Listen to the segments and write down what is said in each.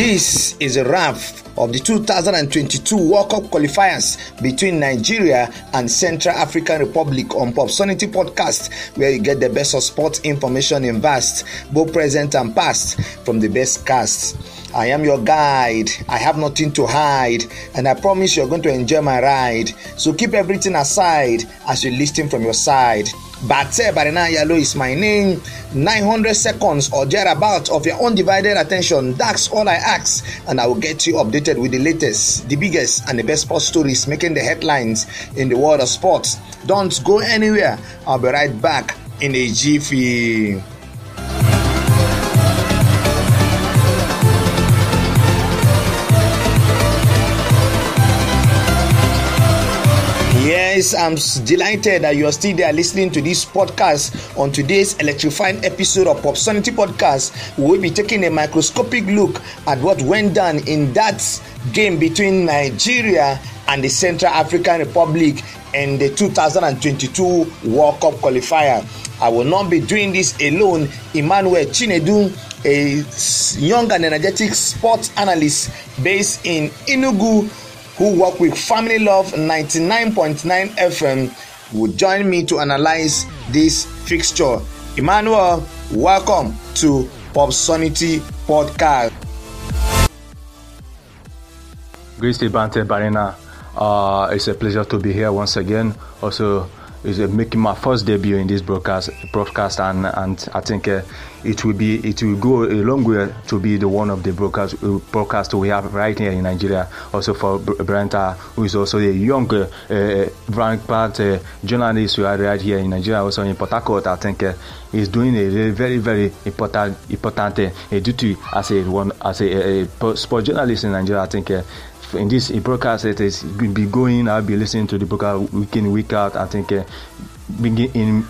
This is a wrap of the 2022 World Cup qualifiers between Nigeria and Central African Republic on Popsonity Podcast, where you get the best of sports information in vast, both present and past, from the best casts. I am your guide. I have nothing to hide, and I promise you're going to enjoy my ride. So keep everything aside as you listen from your side. Bate Barina Yalo is my name. 900 seconds or thereabout of your undivided attention. That's all I ask, and I will get you updated with the latest, the biggest, and the best sports stories making the headlines in the world of sports. Don't go anywhere. I'll be right back in a jiffy. Yes, I'm delighted that you are still there listening to this podcast. On today's electrifying episode of Popsonity Podcast, we'll be taking a microscopic look at what went down in that game between Nigeria and the Central African Republic in the 2022 World Cup qualifier. I will not be doing this alone. Emmanuel Chinedu, a young and energetic sports analyst based in Enugu, who work with Family Love 99.9 FM will join me to analyze this fixture. Emmanuel, welcome to Pop Popsonity Podcast. Great Bante Barina. Uh, it's a pleasure to be here once again. Also, is making my first debut in this broadcast broadcast and and I think uh, it will be it will go a long way to be the one of the broadcast uh, broadcast we have right here in Nigeria. Also for Brenta who is also a young uh, uh, part uh, journalist who are right here in Nigeria also in I think uh, is doing a very very important important uh, duty as a one as a, a, a sport journalist in Nigeria I think uh, in this broadcast it is be going i'll be listening to the broadcast week in week out i think uh, bringing in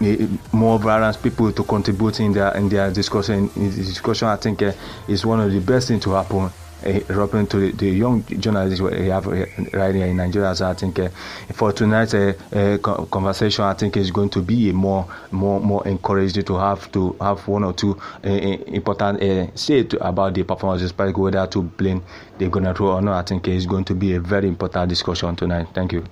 uh, more various people to contribute in their in their discussion in the discussion i think uh, is one of the best things to happen uh, to the, young journalists we have right here in Nigeria. So I think uh, for tonight's conversation, I think it's going to be more more more encouraged to have to have one or two important uh, say about the performance, despite whether to blame the throw or not. I think it's going to be a very important discussion tonight. Thank you.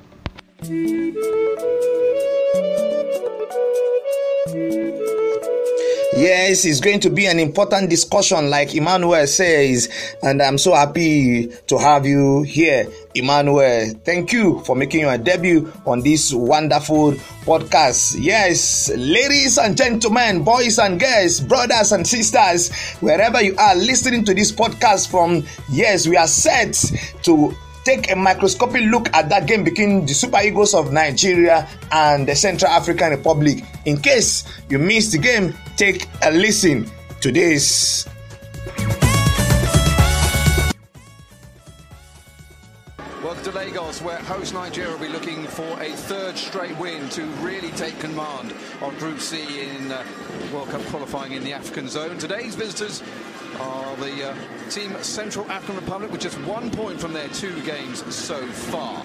Yes, it's going to be an important discussion, like Emmanuel says, and I'm so happy to have you here, Emmanuel. Thank you for making your debut on this wonderful podcast. Yes, ladies and gentlemen, boys and girls, brothers and sisters, wherever you are listening to this podcast from, yes, we are set to take a microscopic look at that game between the Super Eagles of Nigeria and the Central African Republic. In case you missed the game, take a listen to this. Welcome to Lagos, where host Nigeria will be looking for a third straight win to really take command of Group C in uh, World Cup qualifying in the African zone. Today's visitors are the uh, team Central African Republic with just one point from their two games so far.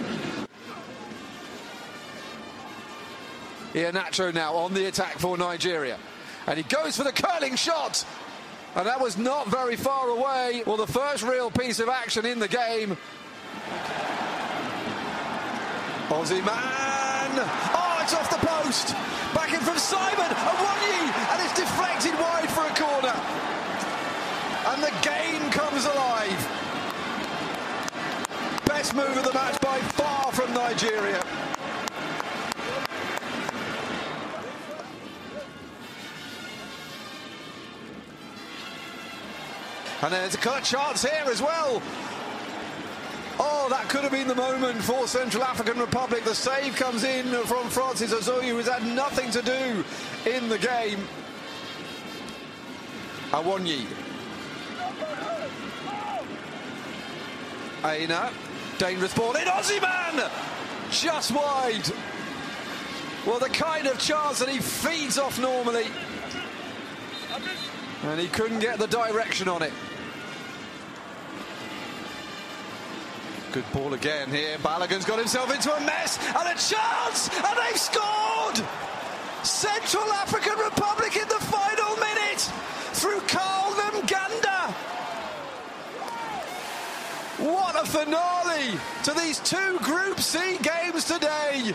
Iheanacho now on the attack for Nigeria. And he goes for the curling shot. And that was not very far away. Well, the first real piece of action in the game. Osimhen. Oh, it's off the post. Back in from Simon. Awoniyi. And it's deflected wide for a corner and the game comes alive. Best move of the match by far from Nigeria. And there's a cut chance here as well. Oh, that could have been the moment for Central African Republic. The save comes in from Francis Uzoho, who's had nothing to do in the game. Awoniyi Aina, dangerous ball in Osimhen! Just wide. Well, the kind of chance that he feeds off normally. And he couldn't get the direction on it. Good ball again here. Balogun's got himself into a mess and a chance, and they've scored! Central African Republic in the the finale to these two Group C games today.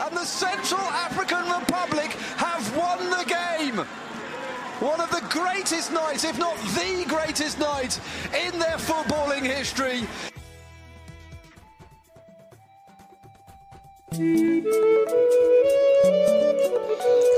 And the Central African Republic have won the game. One of the greatest nights, if not the greatest night, in their footballing history.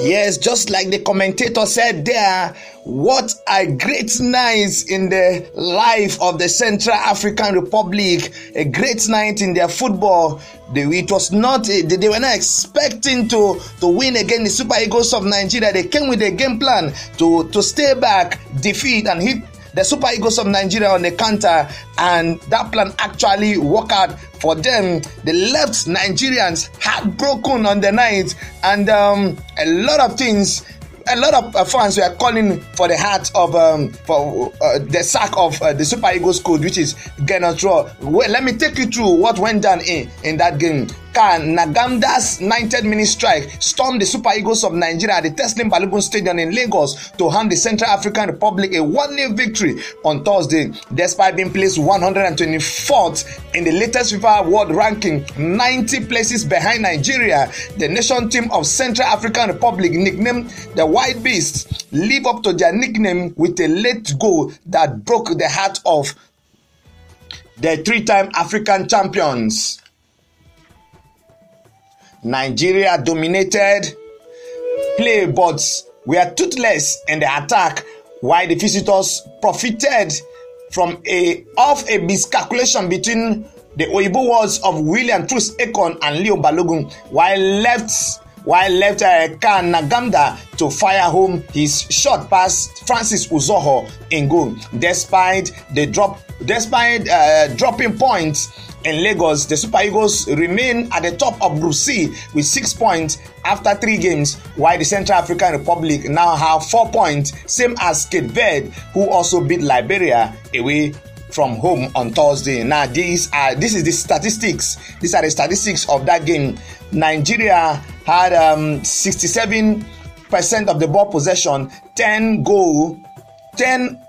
Yes, just like the commentator said there, what a great night in the life of the Central African Republic, a great night in their football. They, it was not, eh, they were not expecting to, to win against the Super Eagles of Nigeria. They came with a game plan to, to stay back, defeat, and hit the Super Eagles of Nigeria on the counter, and that plan actually worked out for them. They left Nigerians heartbroken on the night, and um, a lot of things a lot of uh, fans were calling for the heart of um, for uh, the sack of uh, the Super Eagles coach, which is Gernot Well, let me take you through what went down in, in that game. Nagamda's 90th minute strike stormed the Super Eagles of Nigeria at the Teslim Balogun Stadium in Lagos to hand the Central African Republic a 1 0 victory on Thursday. Despite being placed 124th in the latest FIFA World Ranking, 90 places behind Nigeria, the nation team of Central African Republic, nicknamed the White Beasts, live up to their nickname with a late goal that broke the heart of the three time African champions. Nigeria dominated play but were toothless in the attack. While the visitors profited from a of a miscalculation between the Oyibo words of William Truce Ekong and Leo Balogun while left while left uh, Khan Nagamda to fire home his shot past Francis Uzoho in goal despite the drop despite uh, dropping points in Lagos, the Super Eagles remain at the top of Group C with six points after three games, while the Central African Republic now have four points, same as Cape Verde, who also beat Liberia away from home on Thursday. Now, these are this is the statistics. These are the statistics of that game. Nigeria had um, 67 percent of the ball possession, 10 goal, 10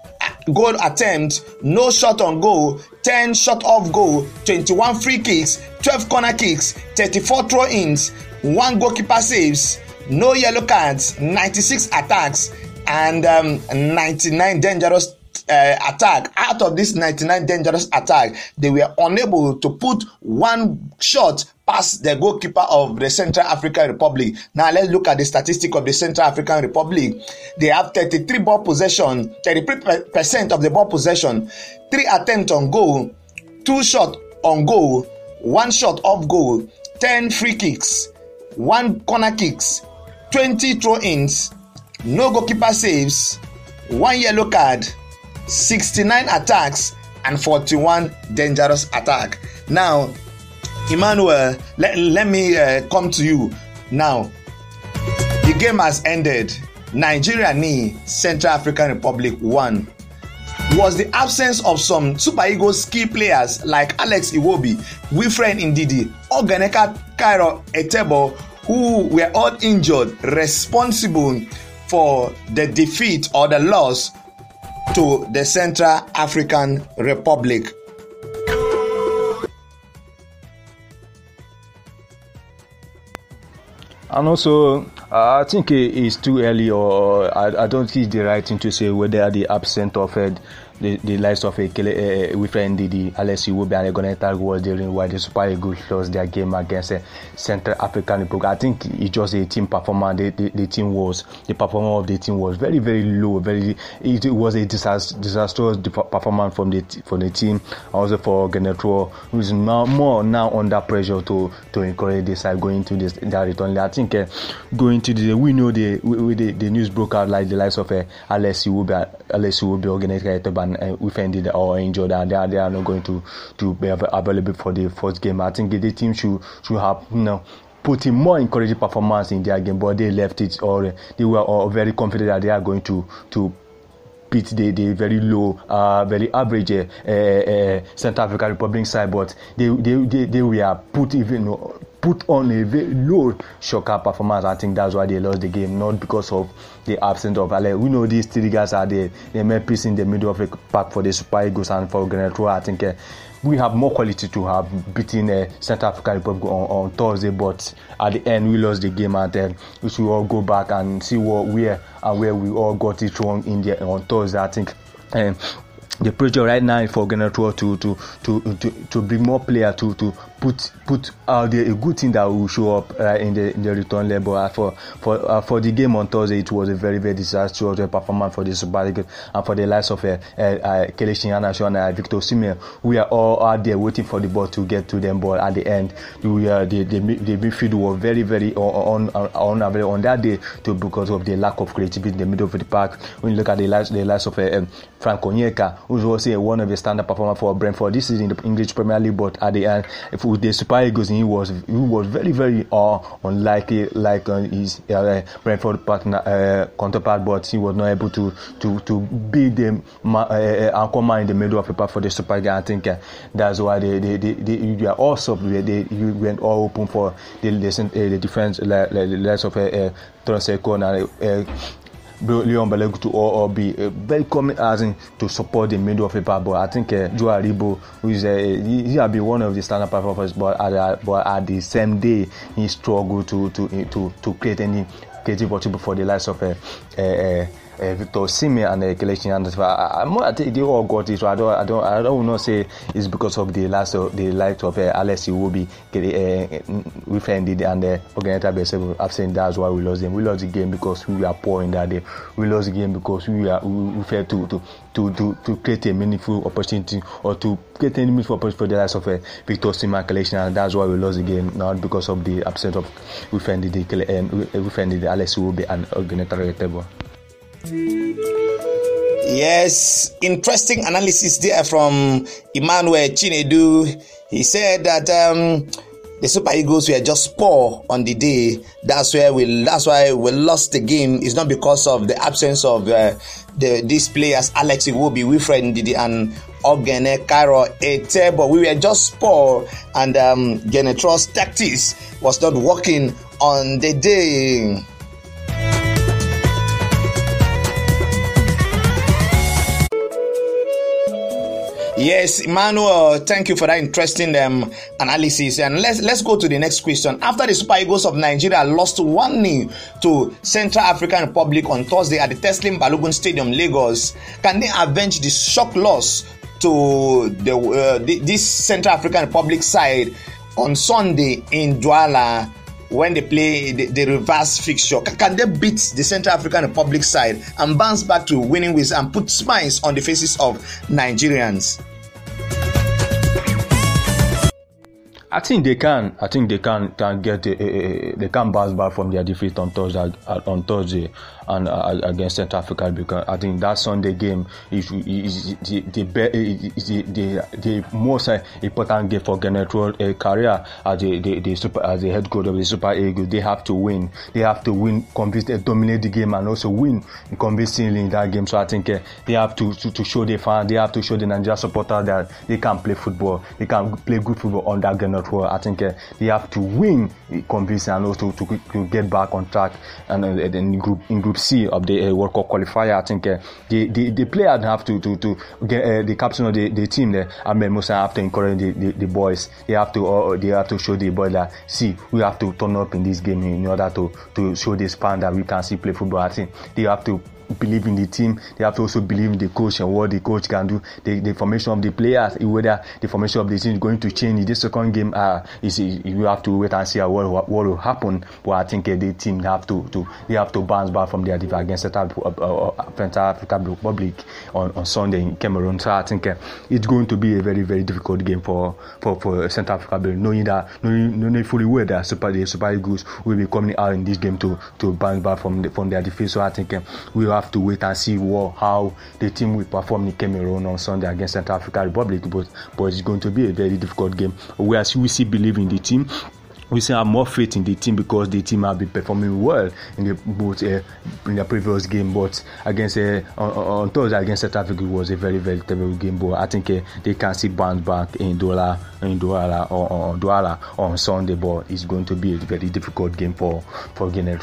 goal attempt, no shot on goal, 10 shot off goal, 21 free kicks, 12 corner kicks, 34 throw ins, 1 goalkeeper saves, no yellow cards, 96 attacks, and um, 99 dangerous uh, attack. Out of this 99 dangerous attack they were unable to put one shot past the goalkeeper of the central african republic. Now let's look at the statistic of the central african republic. They have 33 ball possession 33 percent of the ball possession. Three attempts on goal two shot on goal one shot off goal 10 free kicks one corner kicks 20 throw-ins no goalkeeper saves one yellow card 69 attacks and 41 dangerous attack. Now, Emmanuel, let, let me uh, come to you. Now, the game has ended. Nigeria knee, Central African Republic won. Was the absence of some Super Eagles key players like Alex Iwobi, Wilfred Ndidi, Oganeka Cairo Etebo, who were all injured, responsible for the defeat or the loss to the Central African Republic. And also, uh, I think it's too early, or I, I don't think it's the right thing to say whether the absent of it the, the likes of Ekele, uh, Wilfred Ndidi, Alex Iwobi, and Egoneta was during why the Super Eagles lost their game against uh, Central African Republic. I think it's just a team performance. The, the, the, team was the performance of the team was very very low. Very it, was a disaster, disastrous performance from the from the team. Also for Gernot Rohr, who is now more now under pressure to to encourage this side going to this that return. I think uh, going to the we know the we, the, the news broke out like the likes of uh, Alex Iwobi, Alex Iwobi, Egoneta and uh, we ended or injured and they are, they are not going to to be available for the first game. I think the team should should have you know putting more encouraging performance in their game, but they left it or they were all very confident that they are going to to beat the, the very low, uh, very average uh, uh, Central African Republic side, but they, they, they, they were put even put on a very low shocker performance. I think that's why they lost the game, not because of the absence of Ale. We know these three guys are the, the main piece in the middle of the pack for the Super Eagles and for Grenadier. I think uh, we have more quality to have beaten uh, Central African Republic on, on, Thursday, but at the end we lost the game, and uh, we should all go back and see what where and where we all got it wrong in on Thursday. I think. Um, the pressure right now for Ghana to to to to to bring more player to to put put out there a good thing that will show up in the in the return leg. But uh, for for uh, for the game on Thursday, it was a very very disastrous performance for the Super Eagles and for the likes of uh, uh, uh Iheanacho and uh, Victor Osimhen. We are all out there waiting for the ball to get to them, but at the end, we uh, the, the the midfield was very very on on on, on, that day to because of the lack of creativity in the middle of the park. When you look at the likes the likes of uh, um, Frank Onyeka, who's also one of the standard performers for Brentford this is in the English Premier League, but at the end, if with the Super Eagles, he was he was very very uh, unlikely like uh, his uh, Brentford partner uh, counterpart, but he was not able to to to be the uh, uh, anchor man in the middle of the park for the Super Eagles. I think uh, that's why they they, they, they, they are all sub they, they went all open for the the, the defense like, like the less of uh, Troost-Ekong and uh, Leon Balogun to all be uh, very coming as in to support the middle of the park. But I think uh, Joe Aribo, who is uh, he, he has been one of the standard performers, but at, uh, but at the same day he struggled to to to to create any creative opportunity for the likes of uh, uh, uh, uh, Victor Simi and uh, Kelechi Iheanacho. I, I, I think they all got it. So I don't, I don't, I don't not say it's because of the last of the light of uh, Alex Iwobi, uh, it and uh. I've said that's why we lost them. We lost the game because we were poor in that day. We lost the game because we are we, we failed to to to to, to create a meaningful opportunity or to create a meaningful opportunity for the likes of uh, Victor and Kelechi, and that's why we lost the game. Not because of the absence of find the uh, the Alex Iwobi and Ogeneta Besebu. Yes, interesting analysis there from Emmanuel Chinedu. He said that um, the Super Eagles were just poor on the day. That's where we. That's why we lost the game. It's not because of the absence of uh, the these players, Alex Iwobi, Wilfred Ndidi, and Ogene Cairo Ete, but we were just poor, and um, Genetro's tactics was not working on the day. Yes, Emmanuel, thank you for that interesting um, analysis. And let's let's go to the next question. After the Super Eagles of Nigeria lost 1 0 to Central African Republic on Thursday at the Teslim Balogun Stadium, Lagos, can they avenge the shock loss to the, uh, the this Central African Republic side on Sunday in Douala? when they play the, the, reverse fixture? Can they beat the Central African Republic side and bounce back to winning ways and put smiles on the faces of Nigerians? I think they can. I think they can can get a, a, a, they can bounce back from their defeat on Thursday on Thursday and uh, against Central Africa because I think that Sunday game is, is, the, the, the, the, the most uh, important game for Gernot Rohr uh, career as the, the, the super as the head coach of the Super Eagles. They have to win. They have to win, convince, uh, dominate the game, and also win convincingly in that game. So I think uh, they have to, to, to show the fan, they have to show the Nigeria supporter that they can play football. They can play good football that Gernot Rohr. I think uh, they have to win convincingly and also to, to get back on track and uh, in group in group C of the uh, World Cup qualifier. I think uh, the, the the players have to to to get uh, the captain of the, the team there. Ahmed Musa have to encourage the, the, the boys. They have to uh, they have to show the boys that see we have to turn up in this game in order to to show this span that we can see play football. I think they have to believe in the team. They have to also believe in the coach and what the coach can do. The, the formation of the players, whether the formation of the team is going to change in this second game, uh, is you have to wait and see what, what, what will happen. But I think uh, the team have to, to they have to bounce back from their defeat against South uh, uh, African Republic on, on Sunday in Cameroon. So I think uh, it's going to be a very very difficult game for for, for Central Africa, knowing that knowing, knowing fully well that Super the Super Eagles will be coming out in this game to to bounce back from the, from their defeat. So I think uh, we have have to wait and see what, how the team will perform in Cameroon on Sunday against Central African Republic. But, but it's going to be a very difficult game. Whereas we still believe in the team we still have more faith in the team because the team have been performing well in the both uh, in the previous game. But against uh, on, on Thursday against South Africa was a very very terrible game. But I think uh, they can see bounce back in Douala in Douala or on Douala on Sunday. But it's going to be a very difficult game for for Guinea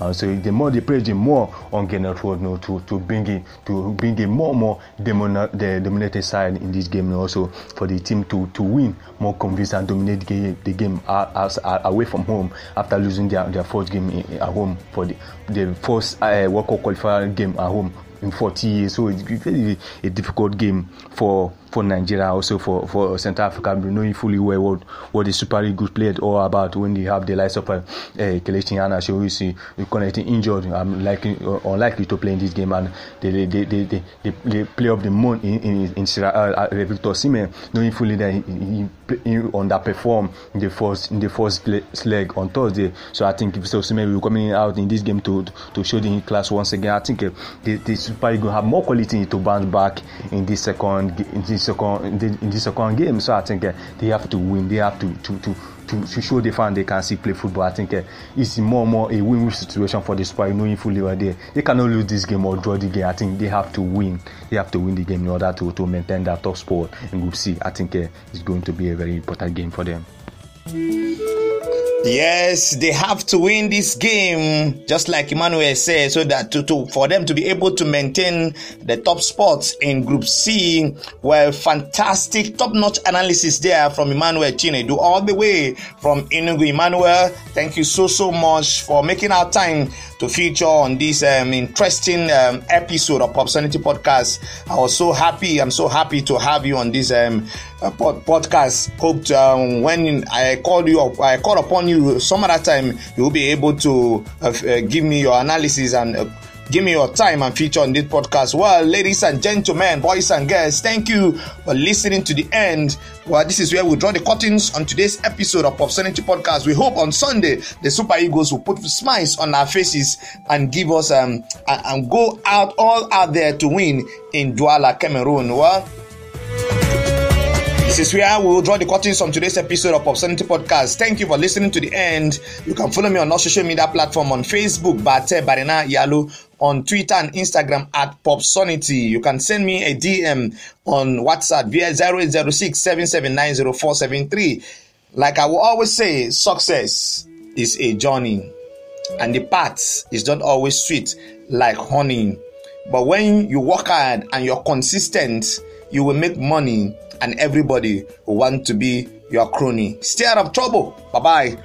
uh, so the more they play, the more on Guinea you know, to to bring it to bring a more more demon, the dominated side in this game, and also for the team to to win more convinced and dominate the, the game as, as away from home after losing their, their first game at home for the, the first uh, World Cup qualifier game at home in 40 years. So it's really a difficult game for for Nigeria, also for, for Central Africa, knowing fully well what, what the Super League Eagles played all about when they have the likes of uh, uh, Kelechi Iheanacho, who is uh, connecting injured, I'm likely, uh, unlikely to play in this game, and the, they, they, they, they, they play of the month in, in, in uh, uh, Victor Osimhen, knowing fully that he, he, he underperformed in the first in the first leg on Thursday. So I think Victor Osimhen will be coming out in this game to to show the class once again. I think uh, the, the Super Eagles have more quality to bounce back in this second in this second in, the, in this second game. So I think uh, they have to win. They have to to to. To, to show the fan they can see play football, I think uh, it's more and more a win-win situation for the Spurs, knowing fully what they they cannot lose this game or draw the game. I think they have to win. They have to win the game in order to, to maintain that top spot in Group C. I think uh, it's going to be a very important game for them. Yes, they have to win this game, just like Emmanuel said, so that to, to for them to be able to maintain the top spots in Group C. Well, fantastic, top-notch analysis there from Emmanuel Chinedu, all the way from Enugu. Emmanuel, thank you so so much for making our time to feature on this um, interesting um, episode of Popsonity Podcast. I was so happy. I'm so happy to have you on this um, pod- podcast. Hope um, when I call you up, I call upon you some other time, you will be able to uh, uh, give me your analysis and uh, give me your time and feature on this podcast. Well, ladies and gentlemen, boys and girls, thank you for listening to the end. Well, this is where we draw the curtains on today's episode of Pop Sanity Podcast. We hope on Sunday the Super Eagles will put smiles on our faces and give us um and, and go out all out there to win in Douala, Cameroon. Well. This is where we will draw the curtains on today's episode of Pop Sanity Podcast. Thank you for listening to the end. You can follow me on our social media platform on Facebook, Bate Barina Yalu, on Twitter and Instagram at Popsonity. You can send me a DM on WhatsApp via 0806 Like I will always say, success is a journey, and the path is not always sweet like honey. But when you work hard and you're consistent, you will make money, and everybody who want to be your crony. Stay out of trouble. Bye bye.